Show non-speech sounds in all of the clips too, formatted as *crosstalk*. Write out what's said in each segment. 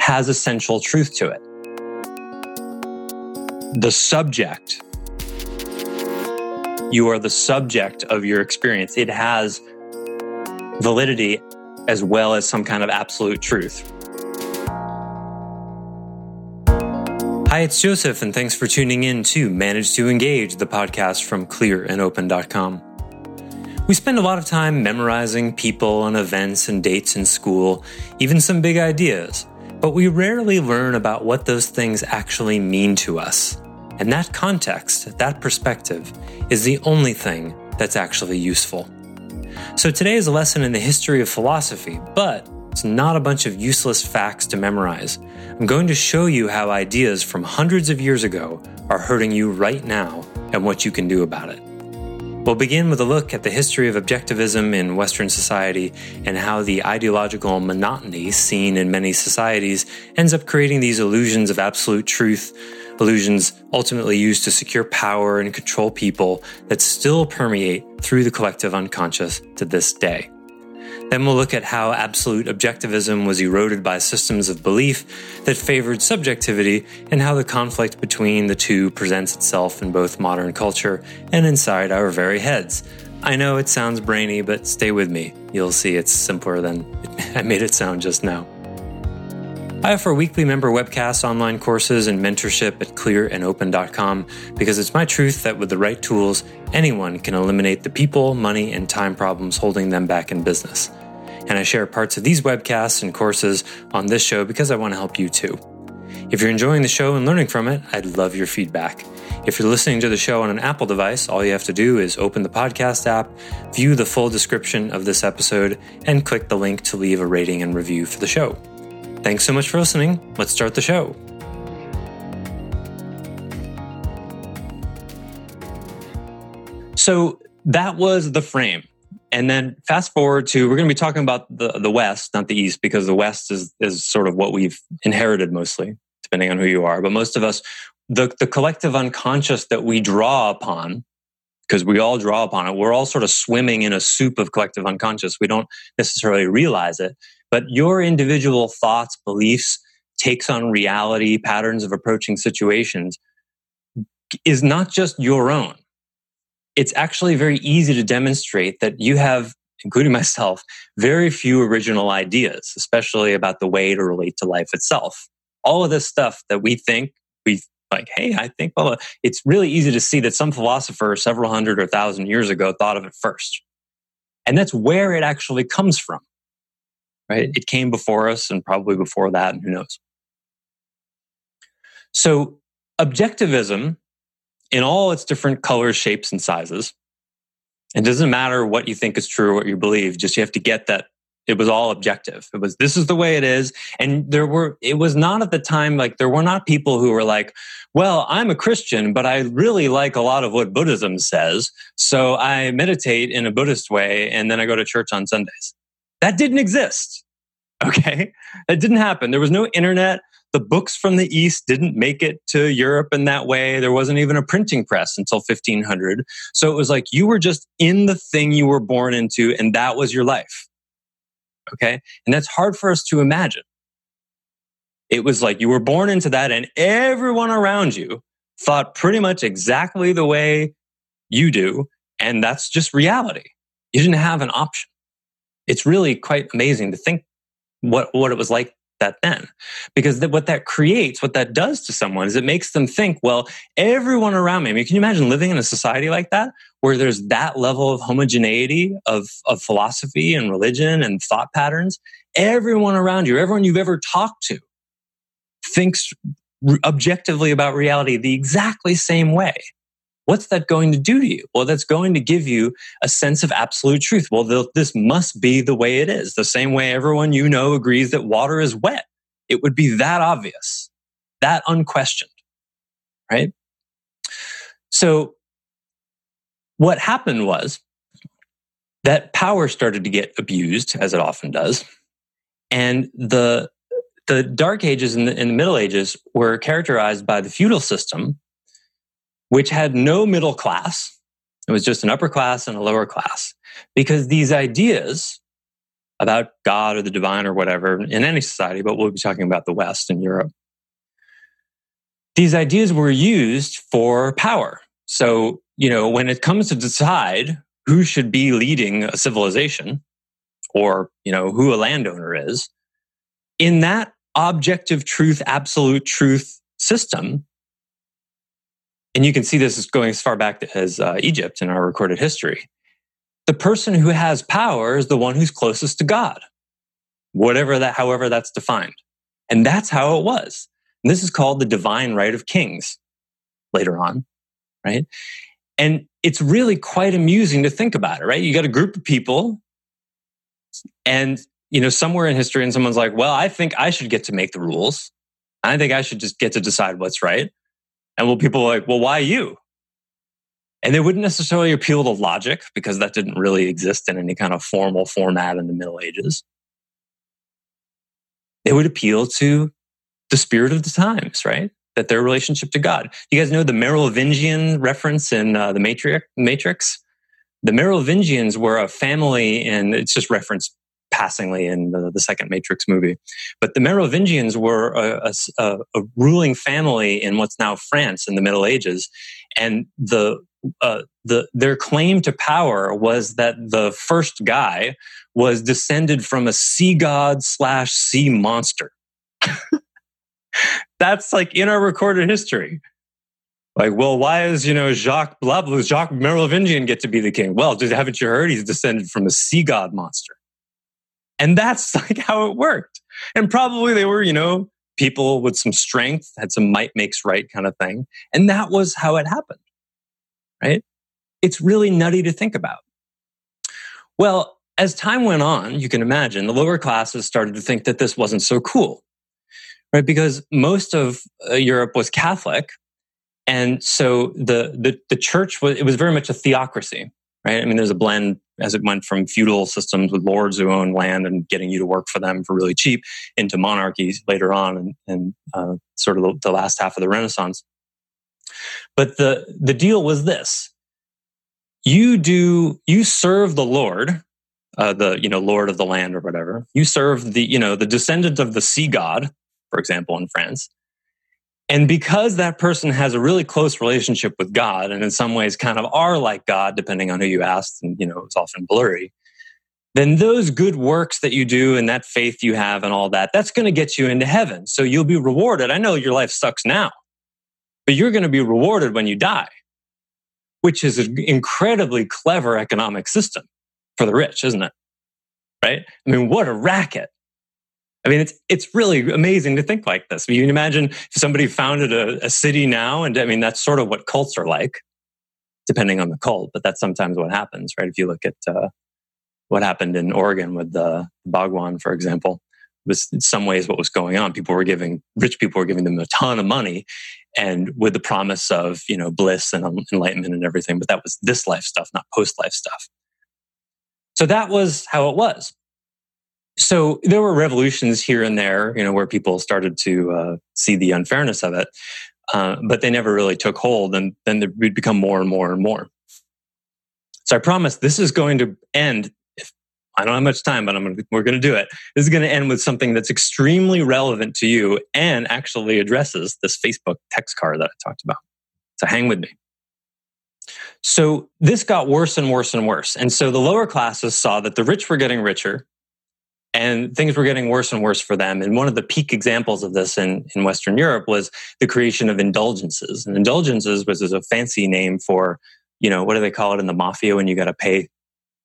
has essential truth to it. The subject, you are the subject of your experience. It has validity as well as some kind of absolute truth. Hi, it's Joseph, and thanks for tuning in to Manage to Engage, the podcast from clearandopen.com. We spend a lot of time memorizing people and events and dates in school, even some big ideas. But we rarely learn about what those things actually mean to us. And that context, that perspective, is the only thing that's actually useful. So today is a lesson in the history of philosophy, but it's not a bunch of useless facts to memorize. I'm going to show you how ideas from hundreds of years ago are hurting you right now and what you can do about it. We'll begin with a look at the history of objectivism in Western society and how the ideological monotony seen in many societies ends up creating these illusions of absolute truth, illusions ultimately used to secure power and control people that still permeate through the collective unconscious to this day. Then we'll look at how absolute objectivism was eroded by systems of belief that favored subjectivity and how the conflict between the two presents itself in both modern culture and inside our very heads. I know it sounds brainy, but stay with me. You'll see it's simpler than *laughs* I made it sound just now. I offer weekly member webcasts, online courses, and mentorship at clearandopen.com because it's my truth that with the right tools, anyone can eliminate the people, money, and time problems holding them back in business and I share parts of these webcasts and courses on this show because I want to help you too. If you're enjoying the show and learning from it, I'd love your feedback. If you're listening to the show on an Apple device, all you have to do is open the podcast app, view the full description of this episode, and click the link to leave a rating and review for the show. Thanks so much for listening. Let's start the show. So that was the frame. And then fast forward to we're going to be talking about the the West, not the East, because the West is is sort of what we've inherited mostly, depending on who you are. But most of us, the the collective unconscious that we draw upon, because we all draw upon it, we're all sort of swimming in a soup of collective unconscious. We don't necessarily realize it, but your individual thoughts, beliefs, takes on reality, patterns of approaching situations is not just your own it's actually very easy to demonstrate that you have, including myself, very few original ideas, especially about the way to relate to life itself. All of this stuff that we think we like, hey, I think, well, it's really easy to see that some philosopher several hundred or thousand years ago thought of it first. And that's where it actually comes from, right? It came before us and probably before that, and who knows. So, objectivism in all its different colors, shapes, and sizes. It doesn't matter what you think is true or what you believe, just you have to get that it was all objective. It was this is the way it is. And there were it was not at the time like there were not people who were like, well, I'm a Christian, but I really like a lot of what Buddhism says. So I meditate in a Buddhist way and then I go to church on Sundays. That didn't exist. *laughs* Okay. That didn't happen. There was no internet the books from the East didn't make it to Europe in that way. There wasn't even a printing press until 1500. So it was like you were just in the thing you were born into, and that was your life. Okay. And that's hard for us to imagine. It was like you were born into that, and everyone around you thought pretty much exactly the way you do. And that's just reality. You didn't have an option. It's really quite amazing to think what, what it was like that then. Because what that creates what that does to someone is it makes them think well everyone around me i mean can you imagine living in a society like that where there's that level of homogeneity of, of philosophy and religion and thought patterns? Everyone around you everyone you've ever talked to thinks objectively about reality the exactly same way What's that going to do to you? Well, that's going to give you a sense of absolute truth. Well, this must be the way it is. The same way everyone you know agrees that water is wet. It would be that obvious, that unquestioned, right? So what happened was that power started to get abused, as it often does. And the, the Dark Ages and the, the Middle Ages were characterized by the feudal system, which had no middle class. It was just an upper class and a lower class because these ideas about God or the divine or whatever in any society, but we'll be talking about the West and Europe. These ideas were used for power. So, you know, when it comes to decide who should be leading a civilization or, you know, who a landowner is, in that objective truth, absolute truth system, and you can see this is going as far back as uh, Egypt in our recorded history. The person who has power is the one who's closest to God, whatever that, however that's defined. And that's how it was. And this is called the divine right of kings later on, right? And it's really quite amusing to think about it, right? You got a group of people and, you know, somewhere in history and someone's like, well, I think I should get to make the rules. I think I should just get to decide what's right. And well, people are like, well, why you? And they wouldn't necessarily appeal to logic because that didn't really exist in any kind of formal format in the Middle Ages. They would appeal to the spirit of the times, right? That their relationship to God. You guys know the Merovingian reference in uh, the Matrix? The Merovingians were a family, and it's just referenced passingly in the, the, second Matrix movie. But the Merovingians were a, a, a, ruling family in what's now France in the Middle Ages, and the uh, the their claim to power was that the first guy was descended from a sea god slash sea monster. *laughs* That's like in our recorded history. Like, well, why is you know Jacques blah blah Jacques Merovingian get to be the king? Well, haven't you heard he's descended from a sea god monster? And that's *laughs* like how it worked. And probably they were, you know, people with some strength, had some might makes right kind of thing. And that was how it happened. Right? It's really nutty to think about. Well, as time went on, you can imagine the lower classes started to think that this wasn't so cool. Right? Because most of uh, Europe was Catholic. And so the, the, the church was, it was very much a theocracy right? I mean, there's a blend as it went from feudal systems with lords who own land and getting you to work for them for really cheap into monarchies later on and, and uh, sort of the, the last half of the Renaissance. But the, the deal was this. You do, you serve the Lord, uh, the, you know, Lord of the land or whatever. You serve the, you know, the descendant of the sea god, for example, in France. And because that person has a really close relationship with God and in some ways kind of are like God, depending on who you ask, and you know, it's often blurry, then those good works that you do and that faith you have and all that, that's going to get you into heaven. So you'll be rewarded. I know your life sucks now, but you're going to be rewarded when you die, which is an incredibly clever economic system for the rich, isn't it? Right? I mean, what a racket. I mean, it's it's really amazing to think like this. You can imagine if somebody founded a, a, city now, and I mean that's sort of what cults are like, depending on the cult. But that's sometimes what happens, right? If you look at uh, what happened in Oregon with the Bhagwan, for example, was in some ways what was going on. People were giving rich people were giving them a ton of money, and with the promise of you know bliss and enlightenment and everything. But that was this life stuff, not post life stuff. So that was how it was so there were revolutions here and there, you know, where people started to uh, see the unfairness of it, uh, but they never really took hold, and then would become more and more and more. So I promise this is going to end. If, I don't have much time, but gonna, we're going to do it. This is going to end with something that's extremely relevant to you and actually addresses this Facebook text card that I talked about. So hang with me. So this got worse and worse and worse. And so the lower classes saw that the rich were getting richer and things were getting worse and worse for them. And one of the peak examples of this in, in Western Europe was the creation of indulgences. And indulgences was, was a fancy name for, you know, what do they call it in the mafia when you got to pay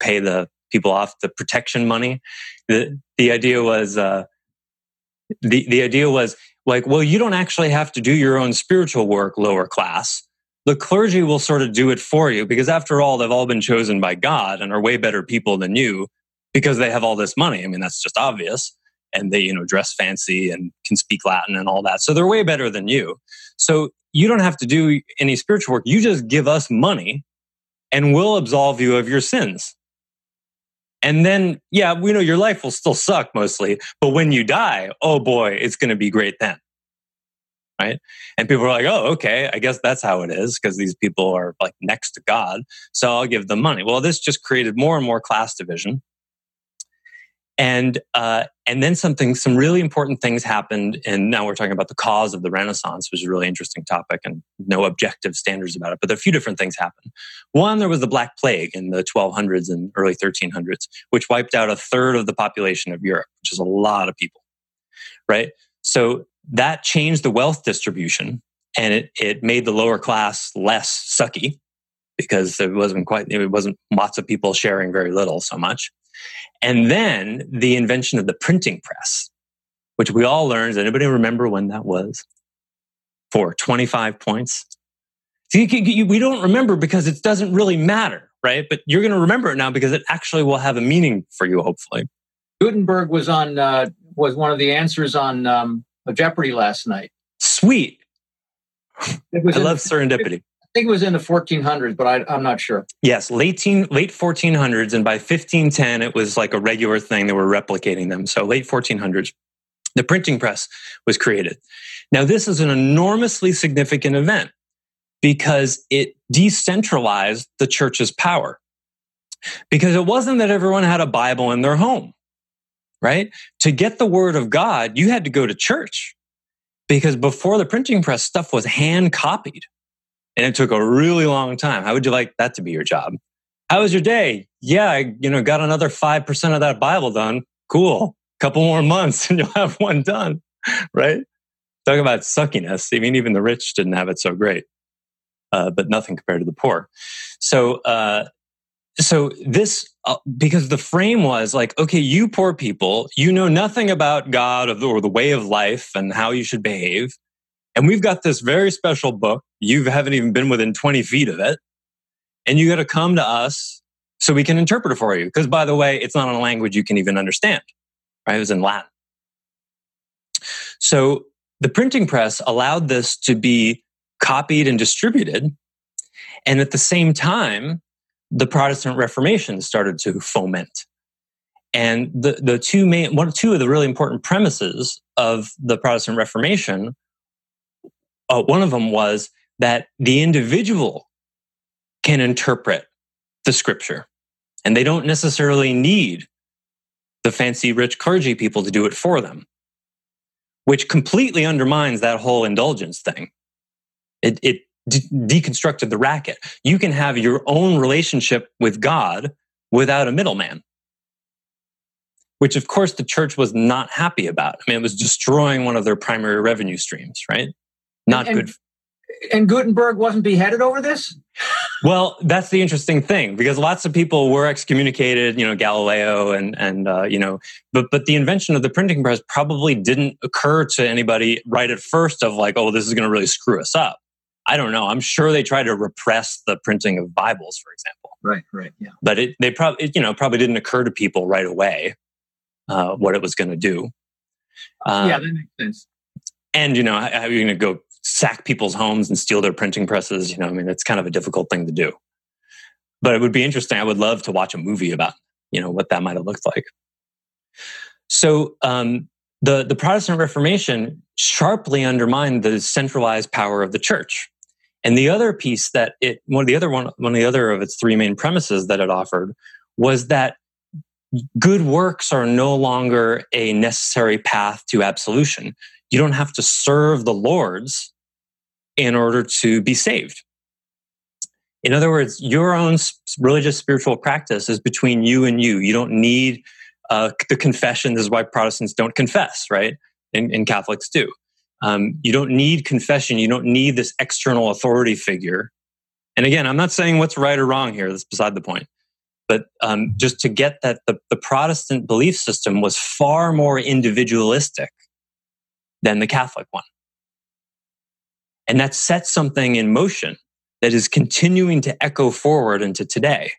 pay the people off the protection money? The the idea was uh, the the idea was like, well, you don't actually have to do your own spiritual work, lower class. The clergy will sort of do it for you because, after all, they've all been chosen by God and are way better people than you because they have all this money. I mean, that's just obvious. and they, you know, dress fancy and can speak Latin and all that. So they're way better than you. So you don't have to do any spiritual work. You just give us money and we'll absolve you of your sins. And then, yeah, we know your life will still suck mostly, but when you die, oh boy, it's going to be great then. Right. And people are like, oh, okay, I guess that's how it is because these people are like next to God. So I'll give them money. Well, this just created more and more class division and uh, and then something some really important things happened and now we're talking about the cause of the renaissance which is a really interesting topic and no objective standards about it but a few different things happened. One there was the black plague in the 1200s and early 1300s which wiped out a third of the population of europe which is a lot of people right? So that changed the wealth distribution and it, it made the lower class less sucky because it wasn't quite it wasn't lots of people sharing very little so much and then the invention of the printing press, which we all learned. Does anybody remember when that was? For 25 points. See, we don't remember because it doesn't really matter, right? But you're going to remember it now because it actually will have a meaning for you, hopefully. Gutenberg was on uh, was one of the answers on um, Jeopardy last night. Sweet. I love serendipity think it was in the 1400s, but I, am not sure. Yes, late teen, late 1400s, and by 1510, it was like a regular thing. They were replicating them. So late 1400s, the printing press was created. Now, this is an enormously significant event because it decentralized the church's power. Because it wasn't that everyone had a Bible in their home, right? To get the word of God, you had to go to church because before the printing press, stuff was hand copied and it took a really long time. How would you like that to be your job? How was your day? Yeah, I, you know, got another 5% of that Bible done. Cool. Couple more months *laughs* and you'll have one done, right? Talk about suckiness. I mean, even the rich didn't have it so great, uh, but nothing compared to the poor. So, uh, so this uh, because the frame was like okay you poor people you know nothing about god or the way of life and how you should behave and we've got this very special book. You haven't even been within 20 feet of it. And you got to come to us so we can interpret it for you. Because by the way, it's not in a language you can even understand, right? It was in Latin. So the printing press allowed this to be copied and distributed. And at the same time, the Protestant Reformation started to foment. And the, the two main, one, two of the really important premises of the Protestant Reformation uh, one of them was that the individual can interpret the scripture and they don't necessarily need the fancy rich clergy people to do it for them which completely undermines that whole indulgence thing. It, it de- deconstructed the racket. You can have your own relationship with god without a middleman which of course the church was not happy about. I mean it was destroying one of their primary revenue streams right not and, good. And Gutenberg wasn't beheaded over this? Well, that's the interesting thing because lots of people were excommunicated, you know, Galileo and and uh, you know, but but the invention of the printing press probably didn't occur to anybody right at first of like, oh, this is going to really screw us up. I don't know. I'm sure they tried to repress the printing of Bibles, for example. Right, right, yeah. But it they probably you know probably didn't occur to people right away uh, what it was going to do. Uh, yeah, that makes sense. And you know, how are you going to go sack people's homes and steal their printing presses. You know, I mean, it's kind of a difficult thing to do. But it would be interesting. I would love to watch a movie about, you know, what that might have looked like. So um, the the Protestant Reformation sharply undermined the centralized power of the church. And the other piece that it one of the other one one of the other of its three main premises that it offered was that good works are no longer a necessary path to absolution. You don't have to serve the Lord's in order to be saved. In other words, your own religious spiritual practice is between you and you. You don't need uh, the confession. This is why Protestants don't confess, right? And, and Catholics do. Um, you don't need confession. You don't need this external authority figure. And again, I'm not saying what's right or wrong here. That's beside the point. But um, just to get that the, the Protestant belief system was far more individualistic than the Catholic one. And that sets something in motion that is continuing to echo forward into today.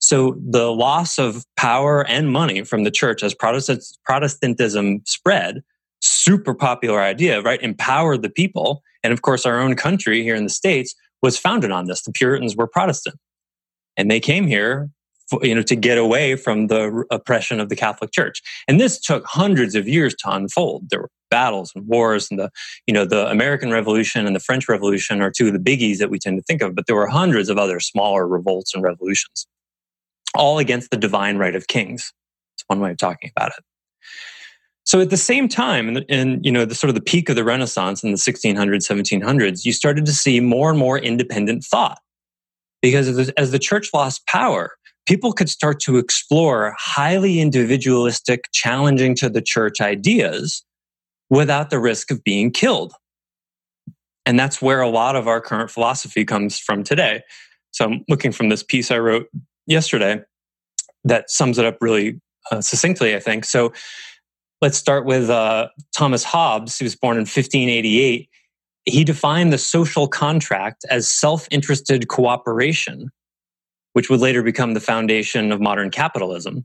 So the loss of power and money from the church as Protestantism spread, super popular idea, right? Empowered the people. And of course, our own country here in the States was founded on this. The Puritans were Protestant. And they came here you know, to get away from the oppression of the Catholic Church. And this took hundreds of years to unfold. There were battles and wars and the, you know, the American Revolution and the French Revolution are two of the biggies that we tend to think of, but there were hundreds of other smaller revolts and revolutions, all against the divine right of kings. It's one way of talking about it. So at the same time, in, in, you know the sort of the peak of the Renaissance in the 1600s, 1700s, you started to see more and more independent thought because as the, as the church lost power, people could start to explore highly individualistic, challenging to the church ideas without the risk of being killed. And that's where a lot of our current philosophy comes from today. So I'm looking from this piece I wrote yesterday that sums it up really uh, succinctly, I think. So let's start with uh, Thomas Hobbes, who was born in 1588. He defined the social contract as self interested cooperation which would later become the foundation of modern capitalism.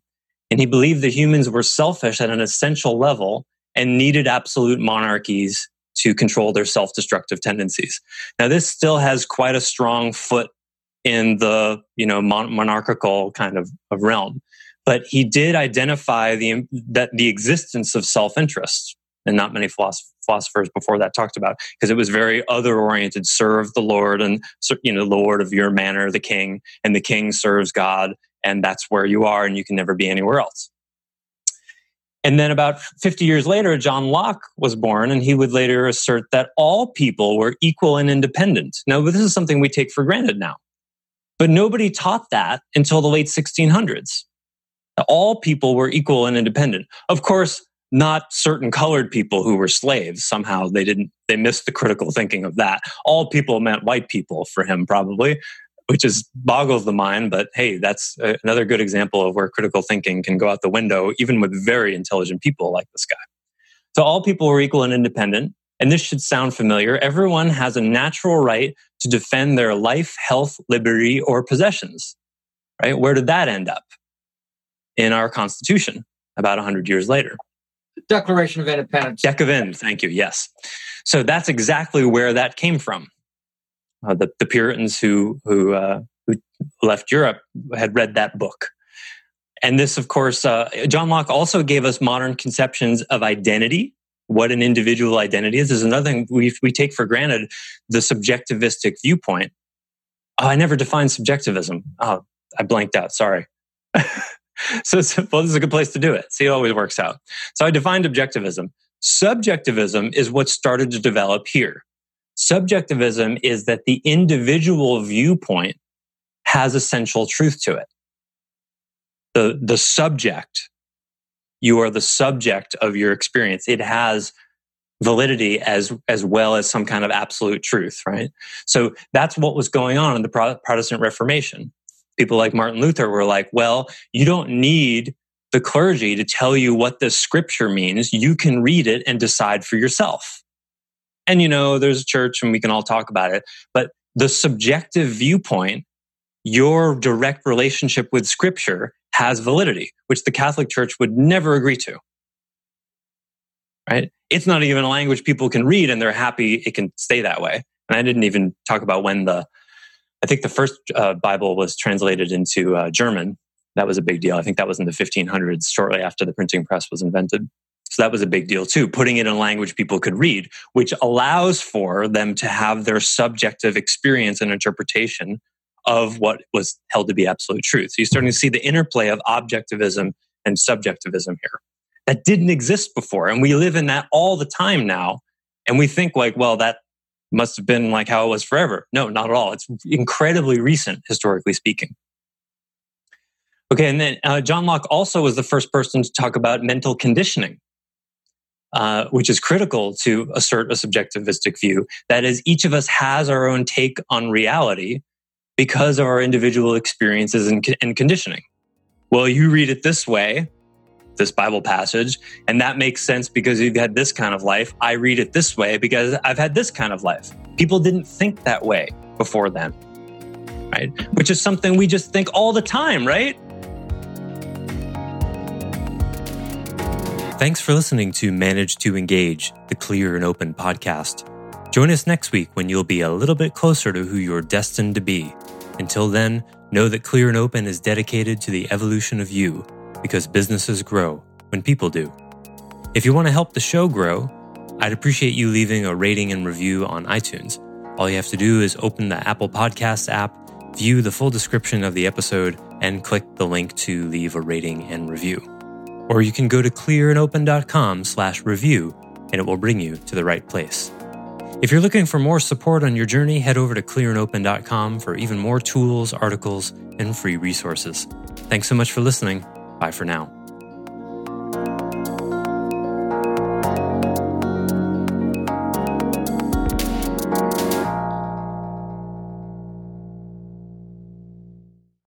And he believed that humans were selfish at an essential level and needed absolute monarchies to control their self destructive tendencies. Now, this still has quite a strong foot in the you know mon- monarchical kind of, of realm but he did identify the that the existence of self-interest and not many philosophers philosophers before that talked about because it was very other oriented serve the lord and you know the lord of your manor the king and the king serves god and that's where you are and you can never be anywhere else and then about 50 years later john locke was born and he would later assert that all people were equal and independent. Now this is something we take for granted now. But nobody taught that until the late 1600s all people were equal and independent. Of course not certain colored people who were slaves. Somehow they didn't, they missed the critical thinking of that. All people meant white people for him, probably, which is boggles the mind. But hey, that's another good example of where critical thinking can go out the window, even with very intelligent people like this guy. So all people are equal and independent. And this should sound familiar. Everyone has a natural right to defend their life, health, liberty, or possessions. Right? Where did that end up? In our Constitution about 100 years later. Declaration of Independence. Dec of Ind, thank you. Yes. So that's exactly where that came from. Uh, the, the, Puritans who who, uh, who left Europe had read that book, and this, of course, uh, John Locke also gave us modern conceptions of identity. What an individual identity is is another thing we we take for granted. The subjectivistic viewpoint. Oh, I never defined subjectivism. Oh, I blanked out. Sorry. *laughs* so well, this is a good place to do it. See, it always works out. So I defined objectivism. Subjectivism is what started to develop here. Subjectivism is that the individual viewpoint has essential truth to it. The, the subject, you are the subject of your experience. It has validity as, as well as some kind of absolute truth, right? So that's what was going on in the Protestant Reformation people like Martin Luther were like, well, you don't need the clergy to tell you what the scripture means. You can read it and decide for yourself. And, you know, there's a church and we can all talk about it, but the subjective viewpoint, your direct relationship with scripture has validity, which the Catholic Church would never agree to. Right? It's not even a language people can read and they're happy it can stay that way. And I didn't even talk about when the I think the first uh, Bible was translated into uh, German. That was a big deal. I think that was in the 1500s, shortly after the printing press was invented. So that was a big deal too, putting it in a language people could read, which allows for them to have their subjective experience and interpretation of what was held to be absolute truth. So you're starting to see the interplay of objectivism and subjectivism here. That didn't exist before. And we live in that all the time now. And we think like, well, that must have been like how it was forever. No, not at all. It's incredibly recent, historically speaking. Okay, and then uh, John Locke also was the first person to talk about mental conditioning, uh, which is critical to assert a subjectivistic view. That is, each of us has our own take on reality because of our individual experiences and, and conditioning. Well, you read it this way, this Bible passage. And that makes sense because you've had this kind of life. I read it this way because I've had this kind of life. People didn't think that way before then. right? Which is something we just think all the time, right? Thanks for listening to Manage to Engage, the Clear and Open podcast. Join us next week when you'll be a little bit closer to who you're destined to be. Until then, know that Clear and Open is dedicated to the evolution of you because businesses grow when people do. If you want to help the show grow, I'd appreciate you leaving a rating and review on iTunes. All you have to do is open the Apple Podcasts app, view the full description of the episode, and click the link to leave a rating and review. Or you can go to clearandopen.com slash review and it will bring you to the right place. If you're looking for more support on your journey, head over to clearandopen.com for even more tools, articles, and free resources. Thanks so much for listening. Bye for now.